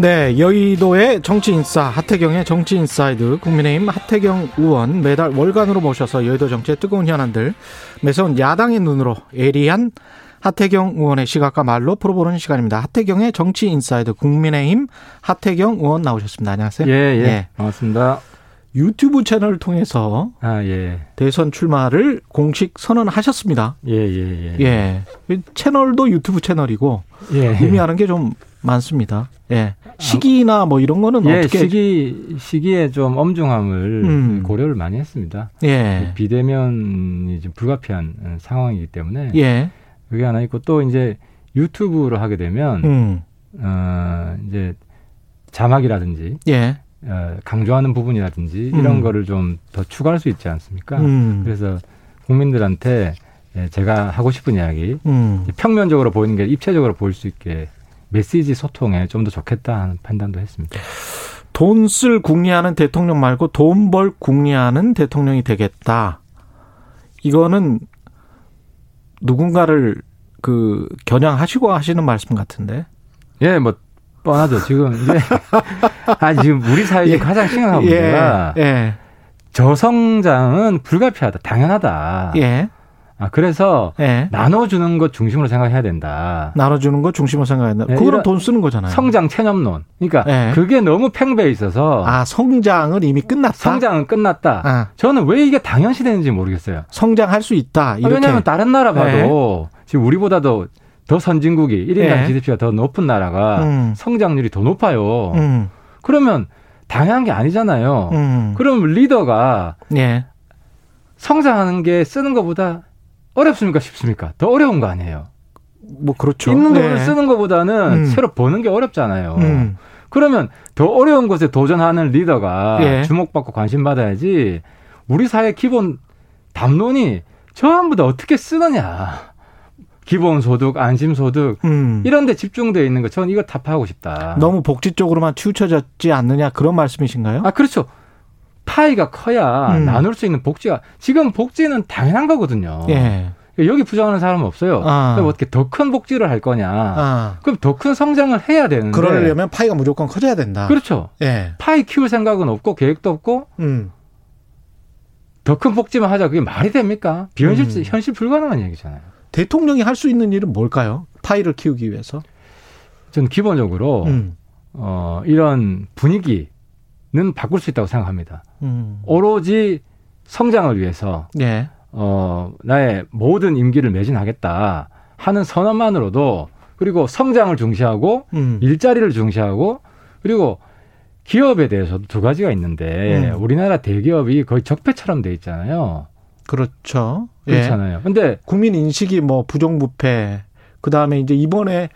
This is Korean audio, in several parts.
네, 여의도의 정치인싸 하태경의 정치인사이드 국민의힘 하태경 의원 매달 월간으로 모셔서 여의도 정치의 뜨거운 현안들 매서운 야당의 눈으로 예리한 하태경 의원의 시각과 말로 풀어보는 시간입니다. 하태경의 정치인사이드 국민의힘 하태경 의원 나오셨습니다. 안녕하세요. 예, 예. 예. 반갑습니다. 유튜브 채널을 통해서 아, 예. 대선 출마를 공식 선언하셨습니다. 예, 예, 예. 예. 채널도 유튜브 채널이고 예. 의미하는 게 좀 많습니다. 예. 시기나 뭐 이런 거는 예, 어떻게 시기 시기에 좀 엄중함을 음. 고려를 많이 했습니다. 예. 비대면이 좀 불가피한 상황이기 때문에 예. 그게 하나 있고 또 이제 유튜브로 하게 되면 음. 어 이제 자막이라든지 예. 어, 강조하는 부분이라든지 이런 음. 거를 좀 더 추가할 수 있지 않습니까? 음. 그래서 국민들한테 예, 제가 하고 싶은 이야기 음. 평면적으로 보이는 게 입체적으로 보일 수 있게 메시지 소통에 좀 더 좋겠다 하는 판단도 했습니다. 돈 쓸 궁리하는 대통령 말고 돈 벌 궁리하는 대통령이 되겠다. 이거는 누군가를 그 겨냥하시고 하시는 말씀 같은데. 예, 뭐 뻔하죠. 지금 이제 아 지금 우리 사회에 예. 가장 심각한 문제가 예. 예. 저성장은 불가피하다, 당연하다. 예. 아 그래서 예. 나눠주는 것 중심으로 생각해야 된다. 나눠주는 것 중심으로 생각해야 된다. 예, 그거는 돈 쓰는 거잖아요. 성장 체념론. 그러니까 예. 그게 너무 팽배해 있어서. 아 성장은 이미 끝났다. 성장은 끝났다. 아. 저는 왜 이게 당연시 되는지 모르겠어요. 성장할 수 있다. 이렇게. 왜냐하면 다른 나라 봐도 예. 지금 우리보다도 더 선진국이 1인당 GDP가 더 높은 나라가 음. 성장률이 더 높아요. 음. 그러면 당연한 게 아니잖아요. 음. 그럼 리더가 예. 성장하는 게 쓰는 것보다 어렵습니까 쉽습니까? 더 어려운 거 아니에요. 뭐 그렇죠. 있는 네. 돈을 쓰는 것보다는 음. 새로 버는 게 어렵잖아요. 음. 그러면 더 어려운 것에 도전하는 리더가 예. 주목받고 관심 받아야지. 우리 사회 기본 담론이 전부 다 어떻게 쓰느냐. 기본소득, 안심소득 음. 이런 데 집중되어 있는 거 저는 이거 답하고 싶다. 너무 복지 쪽으로만 치우쳐졌지 않느냐 그런 말씀이신가요? 아 그렇죠. 파이가 커야 음. 나눌 수 있는 복지가 지금 복지는 당연한 거거든요. 예. 여기 부정하는 사람은 없어요. 아. 그럼 어떻게 더 큰 복지를 할 거냐? 아. 그럼 더 큰 성장을 해야 되는데. 그러려면 파이가 무조건 커져야 된다. 그렇죠. 예. 파이 키울 생각은 없고 계획도 없고 음. 더큰 복지만 하자 그게 말이 됩니까? 비현실 음. 현실 불가능한 얘기잖아요. 대통령이 할 수 있는 일은 뭘까요? 파이를 키우기 위해서? 저는 기본적으로 음. 어, 이런 분위기 는 바꿀 수 있다고 생각합니다. 음. 오로지 성장을 위해서 예. 어, 나의 모든 임기를 매진하겠다 하는 선언만으로도 그리고 성장을 중시하고 음. 일자리를 중시하고 그리고 기업에 대해서도 두 가지가 있는데 음. 우리나라 대기업이 거의 적폐처럼 돼 있잖아요. 그렇죠. 그렇잖아요. 예. 근데 국민 인식이 뭐 부정부패 그다음에 이제 이번에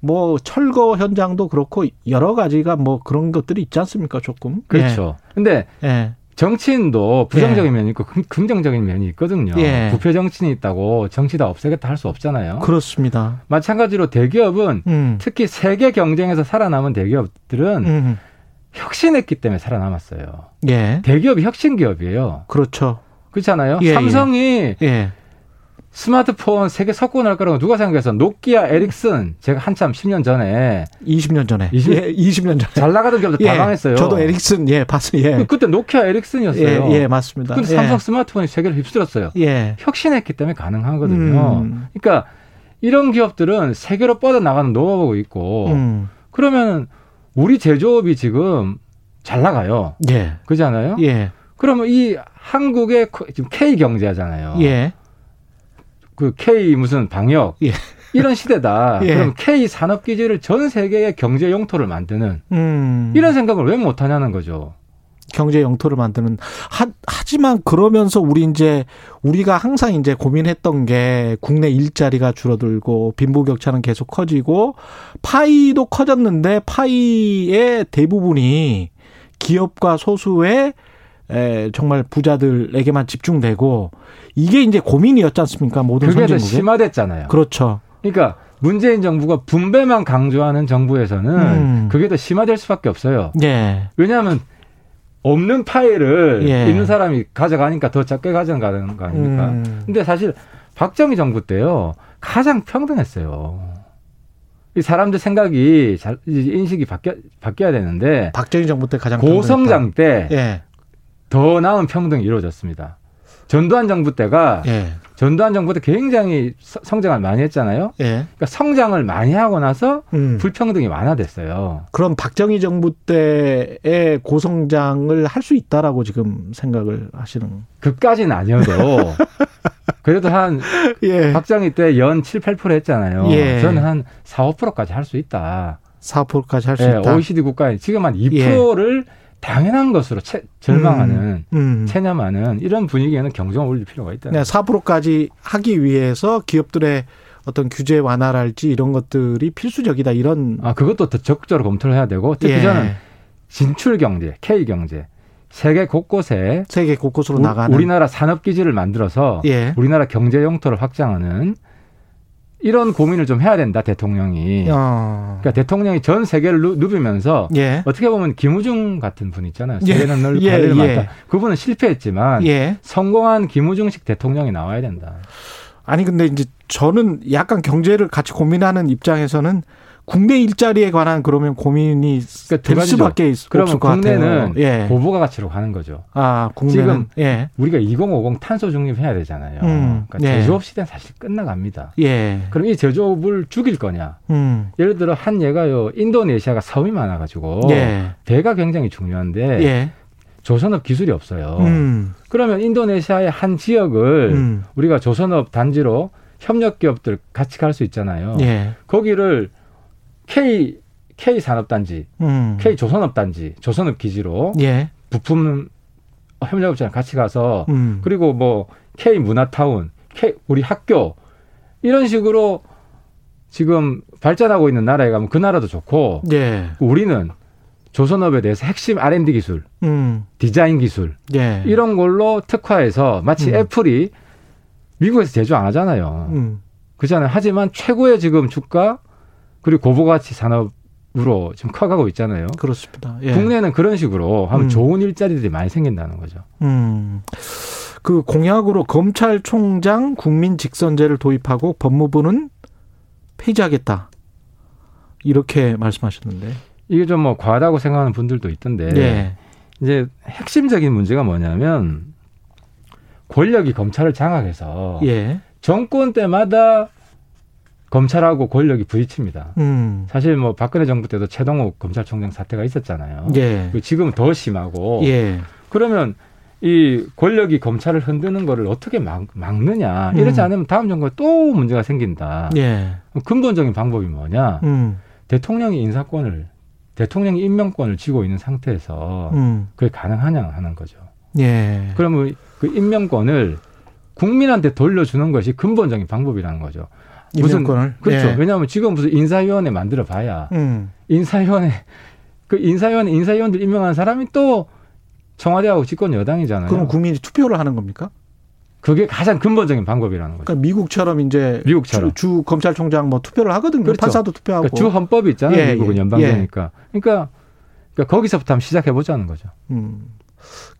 뭐 철거 현장도 그렇고 여러 가지가 뭐 그런 것들이 있지 않습니까? 조금. 그렇죠. 예. 근데 예. 정치인도 부정적인 예. 면이 있고 긍정적인 면이 있거든요. 예. 부패 정치인이 있다고 정치 다 없애겠다 할 수 없잖아요. 그렇습니다. 마찬가지로 대기업은 음. 특히 세계 경쟁에서 살아남은 대기업들은 음. 혁신했기 때문에 살아남았어요. 예. 대기업이 혁신 기업이에요. 그렇죠. 그렇잖아요. 예, 예. 삼성이 예. 스마트폰 세계 석권 할 거라고 누가 생각해서 노키아, 에릭슨 제가 한참 10년 전에 20년 전에 20, 예, 20년 전에 잘 나가던 기업들 예, 다 망했어요. 저도 에릭슨 예 봤어요. 예. 그때 노키아, 에릭슨이었어요. 예, 예 맞습니다. 근데 삼성 예. 스마트폰이 세계를 휩쓸었어요. 예. 혁신했기 때문에 가능하거든요. 음. 그러니까 이런 기업들은 세계로 뻗어 나가는 노하우가 있고 음. 그러면 우리 제조업이 지금 잘 나가요. 예. 그렇잖아요. 예. 그러면 이 한국의 지금 K 경제잖아요. 예. 그 K 무슨 방역 예. 이런 시대다. 예. 그럼 K 산업 기지를 전 세계의 경제 영토를 만드는 음. 이런 생각을 왜 못 하냐는 거죠. 경제 영토를 만드는 하, 하지만 그러면서 우리 이제 우리가 항상 이제 고민했던 게 국내 일자리가 줄어들고 빈부격차는 계속 커지고 파이도 커졌는데 파이의 대부분이 기업과 소수의 에, 정말 부자들에게만 집중되고 이게 이제 고민이었지 않습니까? 모든 그게 더 심화됐잖아요. 그렇죠. 그러니까 문재인 정부가 분배만 강조하는 정부에서는 음. 그게 더 심화될 수밖에 없어요. 예. 왜냐하면 없는 파일을 예. 있는 사람이 가져가니까 더 적게 가져가는 거 아닙니까? 음. 근데 사실 박정희 정부 때요 가장 평등했어요. 이 사람들 생각이 잘 인식이 바뀌어 바뀌어야 되는데 박정희 정부 때 가장 고성장 때 더 예. 나은 평등이 이루어졌습니다. 전두환 정부 때가 예. 전두환 정부 때 굉장히 성장을 많이 했잖아요. 예. 그러니까 성장을 많이 하고 나서 음. 불평등이 완화됐어요. 그럼 박정희 정부 때의 고성장을 할 수 있다라고 지금 생각을 하시는? 그까지는 아니어도 그래도 한 예. 박정희 때 연 7, 8% 했잖아요. 예. 저는 한 4, 5%까지 할 수 있다. 4, 5%까지 할수 예, 있다. OECD 국가에 지금 한 2%를 당연한 것으로 채, 절망하는 음, 음. 체념하는 이런 분위기에는 경쟁을 올릴 필요가 있다. 네, 4%까지 하기 위해서 기업들의 어떤 규제 완화랄지 이런 것들이 필수적이다 이런 아 그것도 더 적극적으로 검토를 해야 되고 특히 예. 저는 진출 경제, K 경제 세계 곳곳에 세계 곳곳으로 우, 나가는 우리나라 산업 기지를 만들어서 예. 우리나라 경제 영토를 확장하는 이런 고민을 좀 해야 된다 대통령이. 어. 그러니까 대통령이 전 세계를 누, 비면서 예. 어떻게 보면 김우중 같은 분 있잖아요. 예. 세계는 널 예. 관리를 예. 맡다. 그분은 실패했지만 예. 성공한 김우중식 대통령이 나와야 된다. 아니 근데 이제 저는 약간 경제를 같이 고민하는 입장에서는 국내 일자리에 관한 그러면 고민이 그러니까 될 수밖에 없을 것 같아요. 예. 고부가 가치로 가는 거죠. 아, 국내는 지금 예. 우리가 2050 탄소 중립해야 되잖아요. 음, 그러니까 예. 제조업 시대는 사실 끝나갑니다. 예. 그럼 이 제조업을 죽일 거냐? 음. 예를 들어 한 예가요. 인도네시아가 섬이 많아 가지고 예. 배가 굉장히 중요한데 예. 조선업 기술이 없어요. 음. 그러면 인도네시아의 한 지역을 음. 우리가 조선업 단지로 협력 기업들 같이 갈 수 있잖아요. 예. 거기를 K K 산업단지, 음. K 조선업단지, 조선업 기지로 예. 부품 협력업체랑 같이 가서 음. 그리고 뭐 K 문화타운, K 우리 학교 이런 식으로 지금 발전하고 있는 나라에 가면 그 나라도 좋고 예. 우리는 조선업에 대해서 핵심 R&D 기술, 음. 디자인 기술 예. 이런 걸로 특화해서 마치 음. 애플이 미국에서 제조 안 하잖아요. 음. 그렇잖아요. 하지만 최고의 지금 주가 그리고 고부가치 산업으로 지금 커가고 있잖아요. 그렇습니다. 예. 국내는 그런 식으로 하면 음. 좋은 일자리들이 많이 생긴다는 거죠. 음. 그 공약으로 검찰총장 국민 직선제를 도입하고 법무부는 폐지하겠다. 이렇게 말씀하셨는데. 이게 좀 뭐 과하다고 생각하는 분들도 있던데. 예. 이제 핵심적인 문제가 뭐냐면 권력이 검찰을 장악해서 예. 정권 때마다 검찰하고 권력이 부딪힙니다. 음. 사실 뭐 박근혜 정부 때도 최동욱 검찰총장 사태가 있었잖아요. 예. 지금은 더 심하고. 예. 그러면 이 권력이 검찰을 흔드는 거를 어떻게 막, 막느냐. 이러지 음. 않으면 다음 정부에 또 문제가 생긴다. 예. 근본적인 방법이 뭐냐. 음. 대통령이 인사권을, 대통령이 임명권을 쥐고 있는 상태에서 음. 그게 가능하냐 하는 거죠. 예. 그러면 그 임명권을 국민한테 돌려주는 것이 근본적인 방법이라는 거죠. 무슨 임명권을? 그렇죠. 예. 왜냐하면 지금 무슨 인사위원회 만들어 봐야 음. 인사위원회 그 인사위원회 인사위원들 임명한 사람이 또 청와대하고 집권 여당이잖아요. 그럼 국민이 투표를 하는 겁니까? 그게 가장 근본적인 방법이라는 거죠. 그러니까 미국처럼 이제 미국처럼 주, 주 검찰총장 뭐 투표를 하거든요. 그렇죠. 판사도 투표하고 그러니까 주 헌법이 있잖아요. 예, 미국은 예. 연방제니까. 예. 그러니까, 그러니까 거기서부터 한번 시작해 보자는 거죠. 음.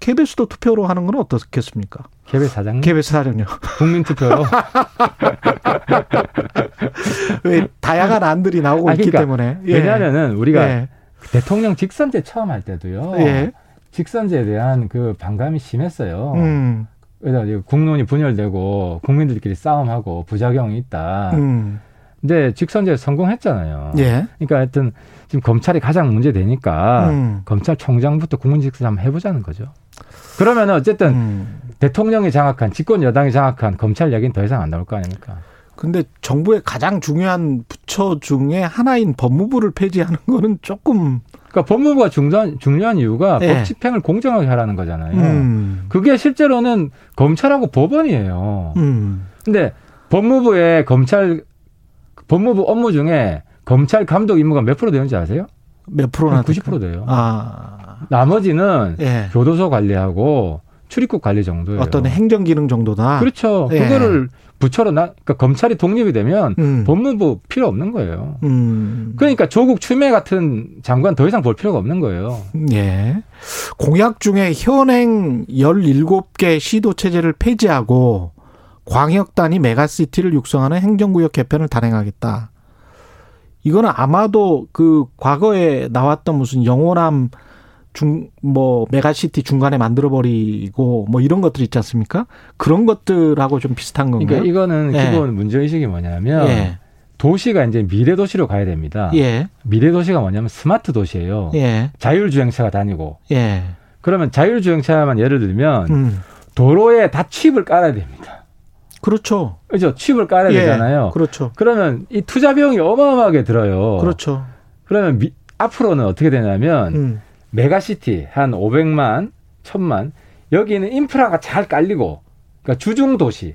KBS도 투표로 하는 건 어떻겠습니까? KBS 사장님? KBS 사장요. 국민 투표로? 왜 다양한 안들이 나오고 있기 그러니까 때문에. 예. 왜냐하면은 우리가 예. 대통령 직선제 처음 할 때도요. 예. 직선제에 대한 그 반감이 심했어요. 음. 그래서 국론이 분열되고 국민들끼리 싸움하고 부작용이 있다. 음. 근데 직선제 성공했잖아요. 예. 그러니까 하여튼 지금 검찰이 가장 문제 되니까 음. 검찰총장부터 국민직선 한번 해보자는 거죠. 그러면 어쨌든 음. 대통령이 장악한 집권 여당이 장악한 검찰 이야기는 더 이상 안 나올 거 아닙니까? 근데 정부의 가장 중요한 부처 중에 하나인 법무부를 폐지하는 거는 조금 그러니까 법무부가 중요한 중요한 이유가 네. 법 집행을 공정하게 하라는 거잖아요. 음. 그게 실제로는 검찰하고 법원이에요. 음. 근데 법무부의 검찰 법무부 업무 중에 검찰 감독 임무가 몇 프로 되는지 아세요? 몇 프로나? 90% 돼요. 아. 나머지는 예. 교도소 관리하고 출입국 관리 정도예요. 어떤 행정 기능 정도다. 그렇죠. 예. 그거를 부처로 나 그러니까 검찰이 독립이 되면 음. 법무부 필요 없는 거예요. 음. 그러니까 조국 추미애 같은 장관 더 이상 볼 필요가 없는 거예요. 예. 공약 중에 현행 17개 시도 체제를 폐지하고 광역 단위 메가시티를 육성하는 행정구역 개편을 단행하겠다. 이거는 아마도 그 과거에 나왔던 무슨 영호남 중, 뭐, 메가시티 중간에 만들어버리고, 뭐, 이런 것들 있지 않습니까? 그런 것들하고 좀 비슷한 건가요? 그러니까 이거는 예. 기본 문제의식이 뭐냐면, 예. 도시가 이제 미래 도시로 가야 됩니다. 예. 미래 도시가 뭐냐면 스마트 도시예요. 예. 자율주행차가 다니고. 예. 그러면 자율주행차만 예를 들면, 음. 도로에 다 칩을 깔아야 됩니다. 그렇죠. 그렇죠. 칩을 깔아야 예. 되잖아요. 그렇죠. 그러면 이 투자 비용이 어마어마하게 들어요. 그렇죠. 그러면 미, 앞으로는 어떻게 되냐면, 음. 메가시티 한 500만, 1000만 여기는 인프라가 잘 깔리고 그러니까 주중 도시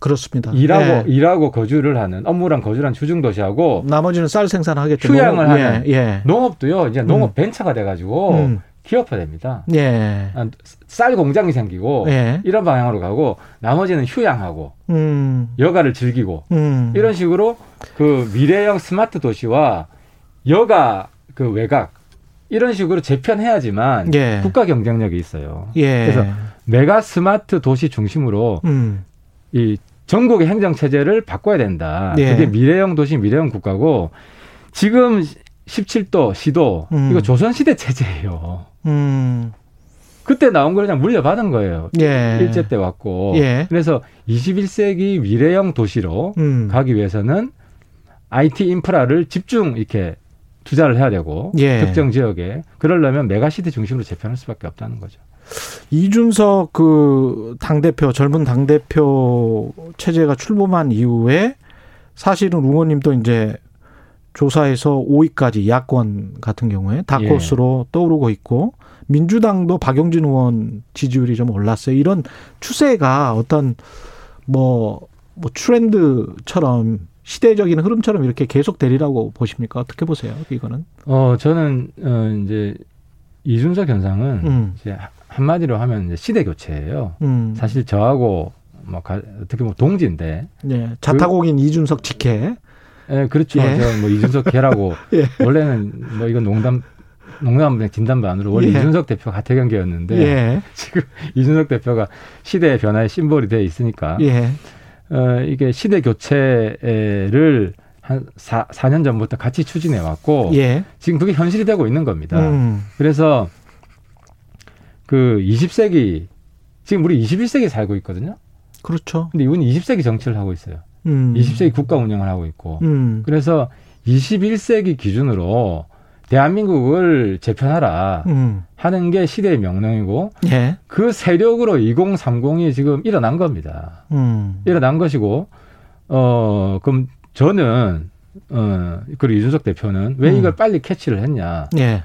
그렇습니다. 일하고 예. 일하고 거주를 하는 업무랑 거주한 주중 도시하고 나머지는 쌀 생산하겠죠. 휴양을 농업, 하는 예. 예. 농업도요. 이제 농업 음. 벤처가 돼가지고 음. 기업화됩니다. 예. 쌀 공장이 생기고 예. 이런 방향으로 가고 나머지는 휴양하고 음. 여가를 즐기고 음. 이런 식으로 그 미래형 스마트 도시와 여가 그 외곽 이런 식으로 재편해야지만 예. 국가 경쟁력이 있어요. 예. 그래서 메가 스마트 도시 중심으로 음. 이 전국의 행정 체제를 바꿔야 된다. 예. 그게 미래형 도시, 미래형 국가고 지금 17도 시도 음. 이거 조선시대 체제예요. 음. 그때 나온 걸 그냥 물려받은 거예요. 예. 일제 때 왔고. 예. 그래서 21세기 미래형 도시로 음. 가기 위해서는 IT 인프라를 집중 이렇게 투자를 해야 되고 예. 특정 지역에 그러려면 메가시티 중심으로 재편할 수밖에 없다는 거죠. 이준석 그 당대표 젊은 당대표 체제가 출범한 이후에 사실은 의원님도 이제 조사에서 5위까지 야권 같은 경우에 다코스로 예. 떠오르고 있고 민주당도 박용진 의원 지지율이 좀 올랐어요. 이런 추세가 어떤 뭐, 뭐 트렌드처럼 시대적인 흐름처럼 이렇게 계속 되리라고 보십니까? 어떻게 보세요? 이거는? 어 저는 어 이제 이준석 현상은 음. 이제 한마디로 하면 이제 시대 교체예요. 음. 사실 저하고 뭐 가, 어떻게 보면 동지인데. 네. 자타공인 그, 이준석 직계. 예, 그렇죠. 예. 뭐 이준석계라고 예. 원래는 뭐 이건 농담 농담 진담 반으로 원래 예. 이준석 대표 하태경계였는데 예. 지금 이준석 대표가 시대의 변화의 심볼이 돼 있으니까. 예. 어, 이게 시대 교체를 한 4, 4년 전부터 같이 추진해 왔고 예. 지금 그게 현실이 되고 있는 겁니다. 음. 그래서 그 20세기 지금 우리 21세기 살고 있거든요. 그렇죠. 근데 이분 20세기 정치를 하고 있어요. 음. 20세기 국가 운영을 하고 있고. 음. 그래서 21세기 기준으로 대한민국을 재편하라 음. 하는 게 시대의 명령이고 예. 그 세력으로 2030이 지금 일어난 겁니다. 음. 일어난 것이고 어 그럼 저는 어 그리고 이준석 대표는 왜 이걸 음. 빨리 캐치를 했냐? 예.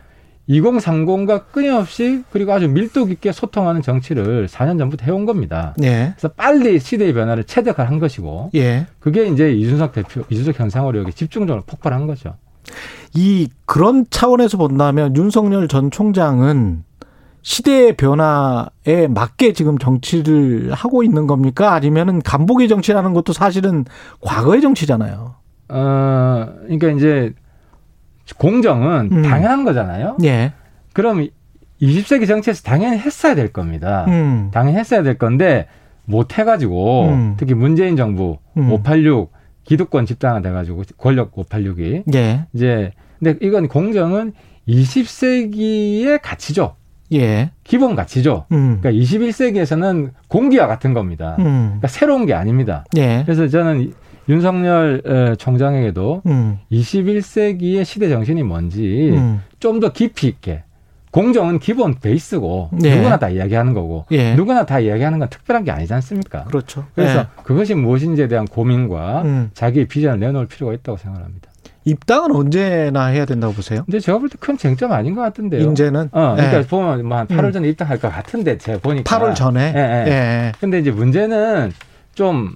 2030과 끊임없이 그리고 아주 밀도 깊게 소통하는 정치를 4년 전부터 해온 겁니다. 예. 그래서 빨리 시대의 변화를 체득한 것이고, 예. 그게 이제 이준석 대표, 이준석 현상으로 여기 집중적으로 폭발한 거죠. 이 그런 차원에서 본다면 윤석열 전 총장은 시대의 변화에 맞게 지금 정치를 하고 있는 겁니까? 아니면은 간복의 정치라는 것도 사실은 과거의 정치잖아요. 어, 그러니까 이제 공정은 음. 당연한 거잖아요. 예. 그럼 20세기 정치에서 당연히 했어야 될 겁니다. 음. 당연히 했어야 될 건데 못 해가지고 음. 특히 문재인 정부 586 음. 기득권 집단화 돼가지고 권력 586이 예. 이제 근데 이건 공정은 20세기의 가치죠. 예. 기본 가치죠. 음. 그러니까 21세기에서는 공기와 같은 겁니다. 음. 그러니까 새로운 게 아닙니다. 예. 그래서 저는 윤석열 총장에게도 음. 21세기의 시대 정신이 뭔지 음. 좀더 깊이 있게 공정은 기본 베이스고 예. 누구나 다 이야기하는 거고 예. 누구나 다 이야기하는 건 특별한 게 아니지 않습니까? 그렇죠. 그래서 예. 그것이 무엇인지에 대한 고민과 음. 자기의 비전을 내놓을 필요가 있다고 생각합니다. 입당은 언제나 해야 된다고 보세요? 근데 제가 볼 때 큰 쟁점 아닌 것 같은데요. 이제는? 어, 그러니까 예. 보면 뭐한 8월 음. 전에 입당할 것 같은데 제가 보니까 8월 전에. 예, 예. 예. 근데 이제 문제는 좀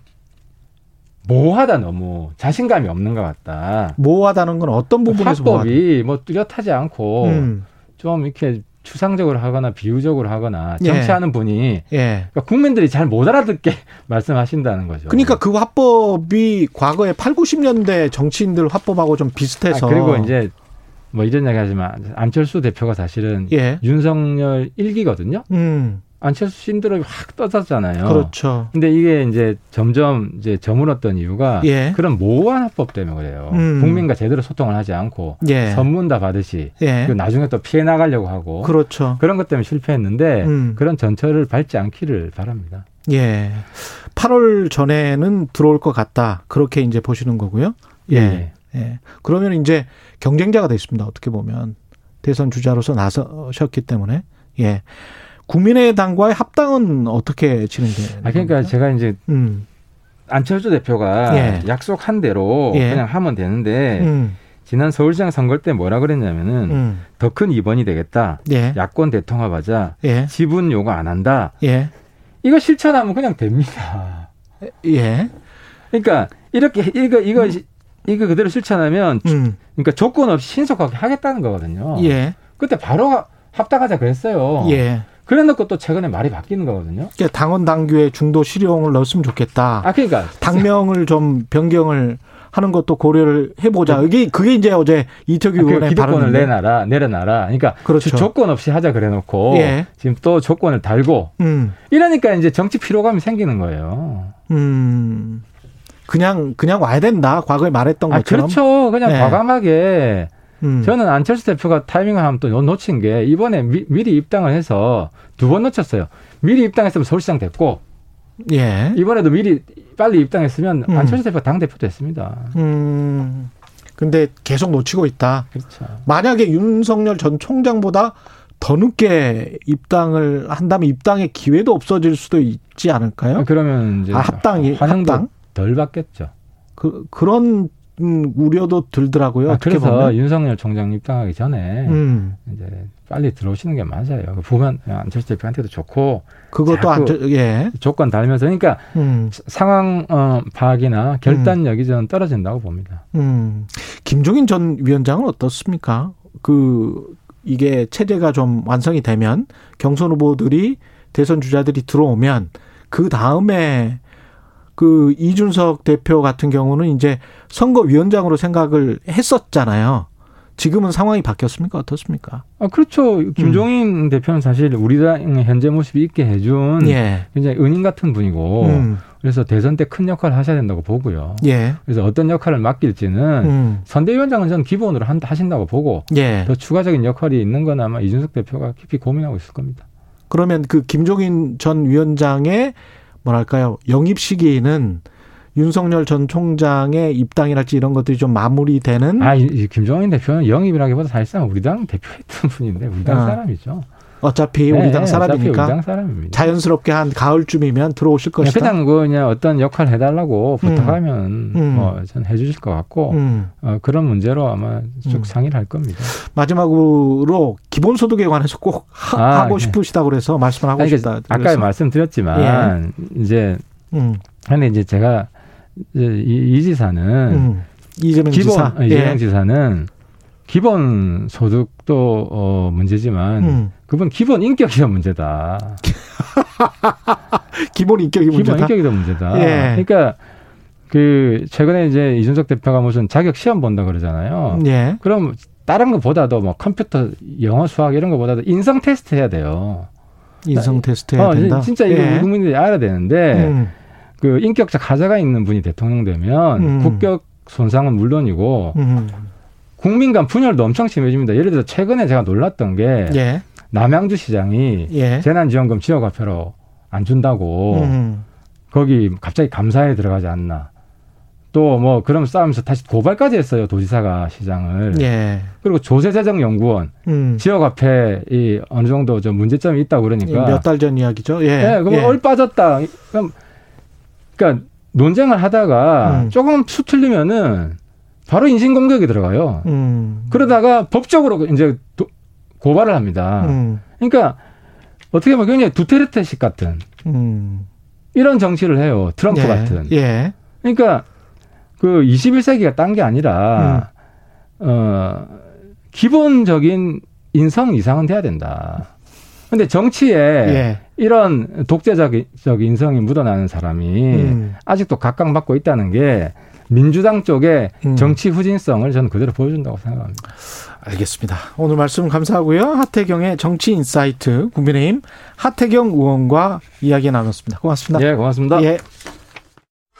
모호하다 너무 자신감이 없는 것 같다. 모호하다는 건 어떤 부분에서 합법이 뭐 뚜렷하지 않고 음. 좀 이렇게 추상적으로 하거나 비유적으로 하거나 예. 정치하는 예. 분이 예. 그러니까 국민들이 잘 못 알아듣게 말씀하신다는 거죠. 그러니까 그 화법이 과거에 8, 90년대 정치인들 화법하고 좀 비슷해서 아, 그리고 이제 뭐 이런 이야기 하지만 안철수 대표가 사실은 예. 윤석열 일기거든요. 음. 안철수 신드롬이 확 떠졌잖아요. 그렇죠. 근데 이게 이제 점점 이제 저물었던 이유가 예. 그런 모호한 합법 때문에 그래요. 음. 국민과 제대로 소통을 하지 않고 예. 선문 다 받으시 예. 그리고 나중에 또 피해 나가려고 하고 그렇죠. 그런 것 때문에 실패했는데 음. 그런 전철을 밟지 않기를 바랍니다. 예. 8월 전에는 들어올 것 같다. 그렇게 이제 보시는 거고요. 예. 예. 예. 그러면 이제 경쟁자가 됐습니다. 어떻게 보면 대선 주자로서 나서셨기 때문에 예. 국민의당과의 합당은 어떻게 진행돼요? 아 그러니까 제가 이제 음. 안철수 대표가 예. 약속한 대로 예. 그냥 하면 되는데 음. 지난 서울시장 선거 때 뭐라 그랬냐면은 음. 더큰 입원이 되겠다. 예. 야권 대통합하자. 예. 지분 요구 안 한다. 예. 이거 실천하면 그냥 됩니다. 예. 그러니까 이렇게 이거 이거 음. 이거 그대로 실천하면 음. 그러니까 조건 없이 신속하게 하겠다는 거거든요. 예. 그때 바로 합당하자 그랬어요. 예. 그래 놓고 또 최근에 말이 바뀌는 거거든요. 그러니까 당원 당규에 중도 실용을 넣었으면 좋겠다. 아 그러니까 당명을 좀 변경을 하는 것도 고려를 해보자. 그 이게 그게 이제 어제 이태규 아, 그 의원의 기득권을 내놔라, 내려놔라. 그러니까 그렇죠. 조건 없이 하자 그래놓고 예. 지금 또 조건을 달고 음. 이러니까 이제 정치 피로감이 생기는 거예요. 음. 그냥 그냥 와야 된다. 과거에 말했던 아, 것처럼. 그렇죠. 그냥 네. 과감하게 음. 저는 안철수 대표가 타이밍을 하면 또 놓친 게 이번에 미, 리 입당을 해서 두 번 놓쳤어요. 미리 입당했으면 서울시장 됐고 예. 이번에도 미리 빨리 입당했으면 음. 안철수 대표가 당대표 됐습니다. 음. 근데 계속 놓치고 있다. 그렇죠. 만약에 윤석열 전 총장보다 더 늦게 입당을 한다면 입당의 기회도 없어질 수도 있지 않을까요? 아, 그러면 이제 아, 합당이 합당 덜 받겠죠. 그 그런 음, 우려도 들더라고요. 아, 그래서 보면. 윤석열 총장 입당하기 전에 음. 이제 빨리 들어오시는 게 맞아요. 그 보면 안철수 대표한테도 좋고 그것도 안철 예 조건 달면서 그러니까 음. 상황 어, 파악이나 결단력이 저는 떨어진다고 봅니다. 음. 김종인 전 위원장은 어떻습니까? 그 이게 체제가 좀 완성이 되면 경선 후보들이 대선 주자들이 들어오면 그 다음에 그 이준석 대표 같은 경우는 이제 선거위원장으로 생각을 했었잖아요. 지금은 상황이 바뀌었습니까? 어떻습니까? 아, 그렇죠. 김종인 음. 대표는 사실 우리 당의 현재 모습이 있게 해준 예. 굉장히 은인 같은 분이고 음. 그래서 대선 때 큰 역할을 하셔야 된다고 보고요. 예. 그래서 어떤 역할을 맡길지는 음. 선대위원장은 저는 기본으로 한, 하신다고 보고 예. 더 추가적인 역할이 있는 건 아마 이준석 대표가 깊이 고민하고 있을 겁니다. 그러면 그 김종인 전 위원장의 뭐랄까요 영입 시기는 윤석열 전 총장의 입당이랄지 이런 것들이 좀 마무리되는. 아, 이, 김종인 대표는 영입이라기보다 사실상 우리 당 대표했던 분인데 우리 당 아. 사람이죠. 어차피 네, 우리 당 사람이니까 우리 당 사람입니다. 자연스럽게 한 가을쯤이면 들어오실 것이다. 그냥 그 그냥 어떤 역할 해달라고 음. 부탁하면 음. 뭐전 해주실 것 같고 음. 어, 그런 문제로 아마 쭉 음. 상의를 할 겁니다. 마지막으로 기본소득에 관해서 꼭 하, 아, 고 네. 싶으시다 그래서 말씀을 하고 그러니까 싶다. 아까 말씀드렸지만 예. 이제 음. 근데 이제 제가 이, 이 지사는 음. 이재명 기본, 지사 예. 이재명 예. 지사는 기본 소득도 어 문제지만 음. 그분 기본 인격이 더 문제다. 기본 인격이 문제다. 기본 인격이 더 문제다. 예. 그러니까 그 최근에 이제 이준석 대표가 무슨 자격 시험 본다 그러잖아요. 예. 그럼 다른 것보다도 뭐 컴퓨터, 영어, 수학 이런 것보다도 인성 테스트 해야 돼요. 인성 테스트 해야 어, 된다. 진짜 이거 예. 국민들이 알아야 되는데 음. 그 인격적 하자가 있는 분이 대통령 되면 음. 국격 손상은 물론이고 음. 국민 간 분열도 엄청 심해집니다. 예를 들어 최근에 제가 놀랐던 게 예. 남양주 시장이 예. 재난지원금 지역화표로 안 준다고 음. 거기 갑자기 감사에 들어가지 않나. 또 뭐 그럼 싸우면서 다시 고발까지 했어요 도지사가 시장을. 예. 그리고 조세재정연구원 음. 지역 앞에 이 어느 정도 좀 문제점이 있다고 그러니까 몇 달 전 이야기죠. 예. 예 그럼 예. 얼 빠졌다. 그럼 그러니까 논쟁을 하다가 음. 조금 수 틀리면은 바로 인신 공격이 들어가요. 음. 그러다가 법적으로 이제 도, 고발을 합니다. 음. 그러니까 어떻게 보면 굉장히 두테르테식 같은 음. 이런 정치를 해요. 트럼프 예. 같은. 예. 그러니까 그 21세기가 딴 게 아니라 음. 어 기본적인 인성 이상은 돼야 된다. 근데 정치에 예. 이런 독재적 인성이 묻어나는 사람이 음. 아직도 각광받고 있다는 게 민주당 쪽의 음. 정치 후진성을 저는 그대로 보여준다고 생각합니다. 알겠습니다. 오늘 말씀 감사하고요. 하태경의 정치 인사이트 국민의힘 하태경 의원과 이야기 나눴습니다. 고맙습니다. 예, 고맙습니다. 예.